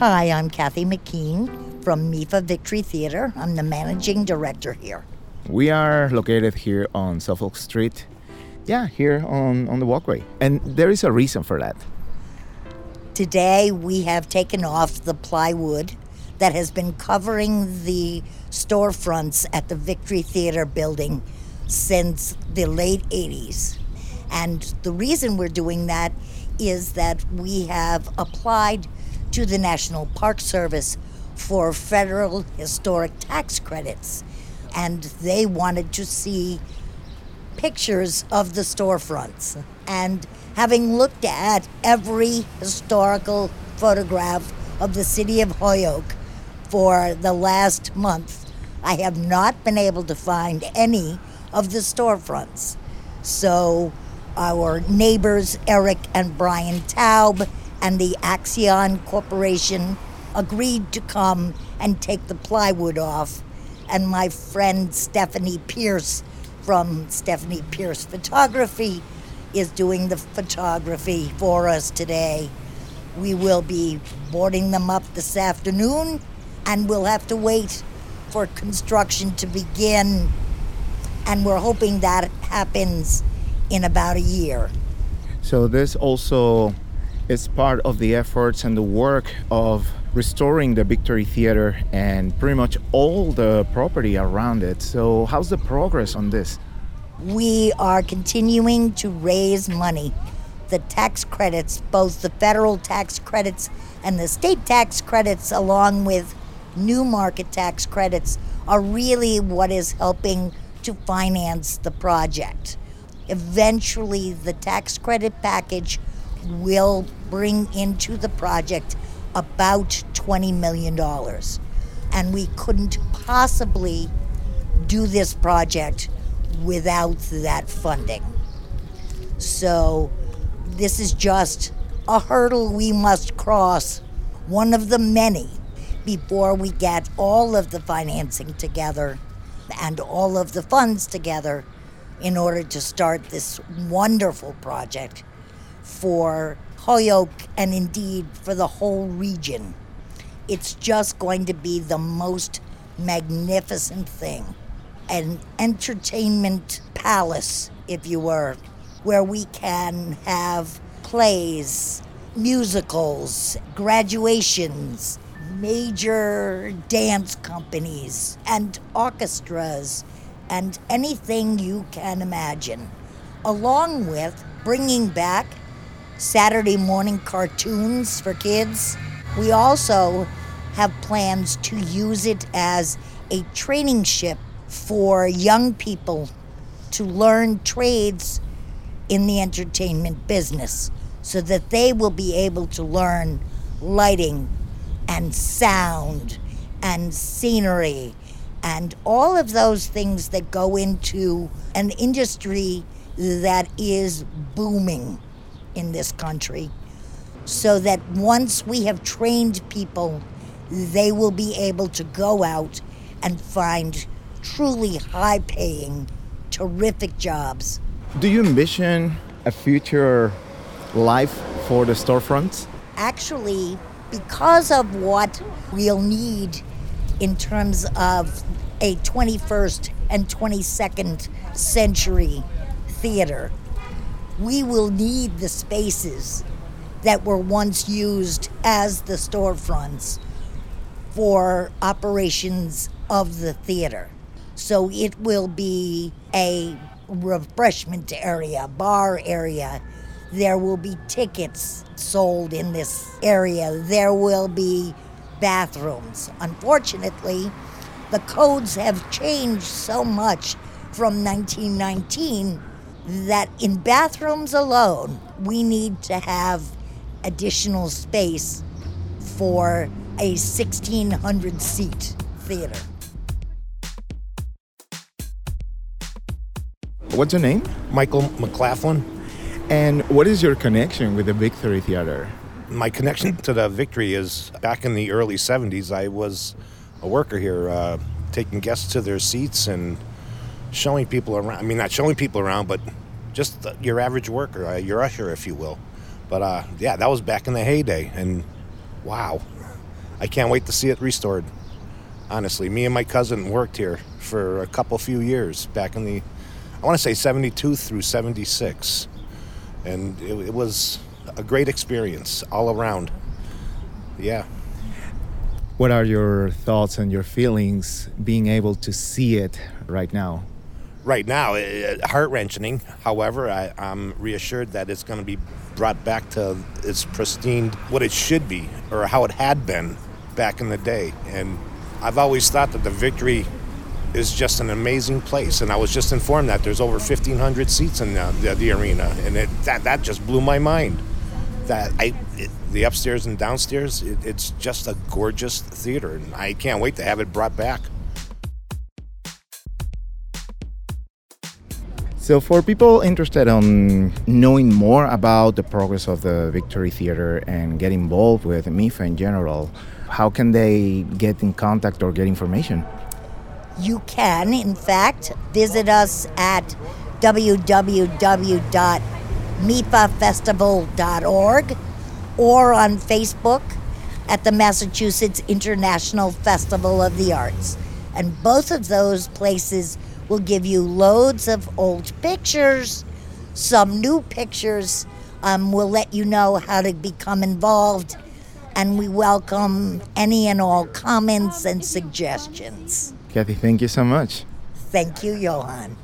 Hi, I'm Kathy McKean from MIFA Victory Theater. I'm the managing director here. We are located here on Suffolk Street. Yeah, here on, on the walkway. And there is a reason for that. Today we have taken off the plywood that has been covering the storefronts at the Victory Theater building since the late 80s. And the reason we're doing that is that we have applied to the National Park Service for federal historic tax credits. And they wanted to see pictures of the storefronts. And having looked at every historical photograph of the city of Holyoke for the last month, I have not been able to find any of the storefronts. So our neighbors, Eric and Brian Taub, and the Axion Corporation agreed to come and take the plywood off. And my friend Stephanie Pierce from Stephanie Pierce Photography is doing the photography for us today. We will be boarding them up this afternoon and we'll have to wait for construction to begin. And we're hoping that happens in about a year. So, this also is part of the efforts and the work of restoring the Victory Theater and pretty much all the property around it. So, how's the progress on this? We are continuing to raise money. The tax credits, both the federal tax credits and the state tax credits, along with new market tax credits, are really what is helping to finance the project. Eventually, the tax credit package will bring into the project about $20 million. And we couldn't possibly do this project without that funding. So, this is just a hurdle we must cross, one of the many, before we get all of the financing together and all of the funds together in order to start this wonderful project for Holyoke and indeed for the whole region. It's just going to be the most magnificent thing. An entertainment palace, if you were, where we can have plays, musicals, graduations, major dance companies, and orchestras, and anything you can imagine, along with bringing back Saturday morning cartoons for kids. We also have plans to use it as a training ship for young people to learn trades in the entertainment business so that they will be able to learn lighting and sound and scenery and all of those things that go into an industry that is booming in this country so that once we have trained people, they will be able to go out and find truly high paying, terrific jobs. Do you envision a future life for the storefronts? Actually, because of what we'll need in terms of a 21st and 22nd century theater, we will need the spaces that were once used as the storefronts for operations of the theater. So it will be a refreshment area, bar area. There will be tickets sold in this area. There will be bathrooms. Unfortunately, the codes have changed so much from 1919 that in bathrooms alone, we need to have additional space for a 1600 seat theater. What's your name? Michael McLaughlin. And what is your connection with the Victory Theater? My connection to the Victory is back in the early 70s, I was a worker here, uh, taking guests to their seats and showing people around. I mean, not showing people around, but just your average worker, uh, your usher, if you will. But uh, yeah, that was back in the heyday, and wow, I can't wait to see it restored. Honestly, me and my cousin worked here for a couple few years back in the, I want to say 72 through 76. And it, it was a great experience all around. Yeah. What are your thoughts and your feelings being able to see it right now? Right now, heart wrenching. However, I, I'm reassured that it's going to be brought back to its pristine, what it should be, or how it had been back in the day. And I've always thought that the Victory is just an amazing place. And I was just informed that there's over 1,500 seats in the, the, the arena, and it, that that just blew my mind. That I, it, the upstairs and downstairs, it, it's just a gorgeous theater, and I can't wait to have it brought back. So, for people interested on knowing more about the progress of the Victory Theater and get involved with MIFA in general, how can they get in contact or get information? You can, in fact, visit us at www.mifafestival.org or on Facebook at the Massachusetts International Festival of the Arts. And both of those places will give you loads of old pictures, some new pictures. Um, we'll let you know how to become involved, and we welcome any and all comments and suggestions. Kathy, thank you so much. Thank you, Johan.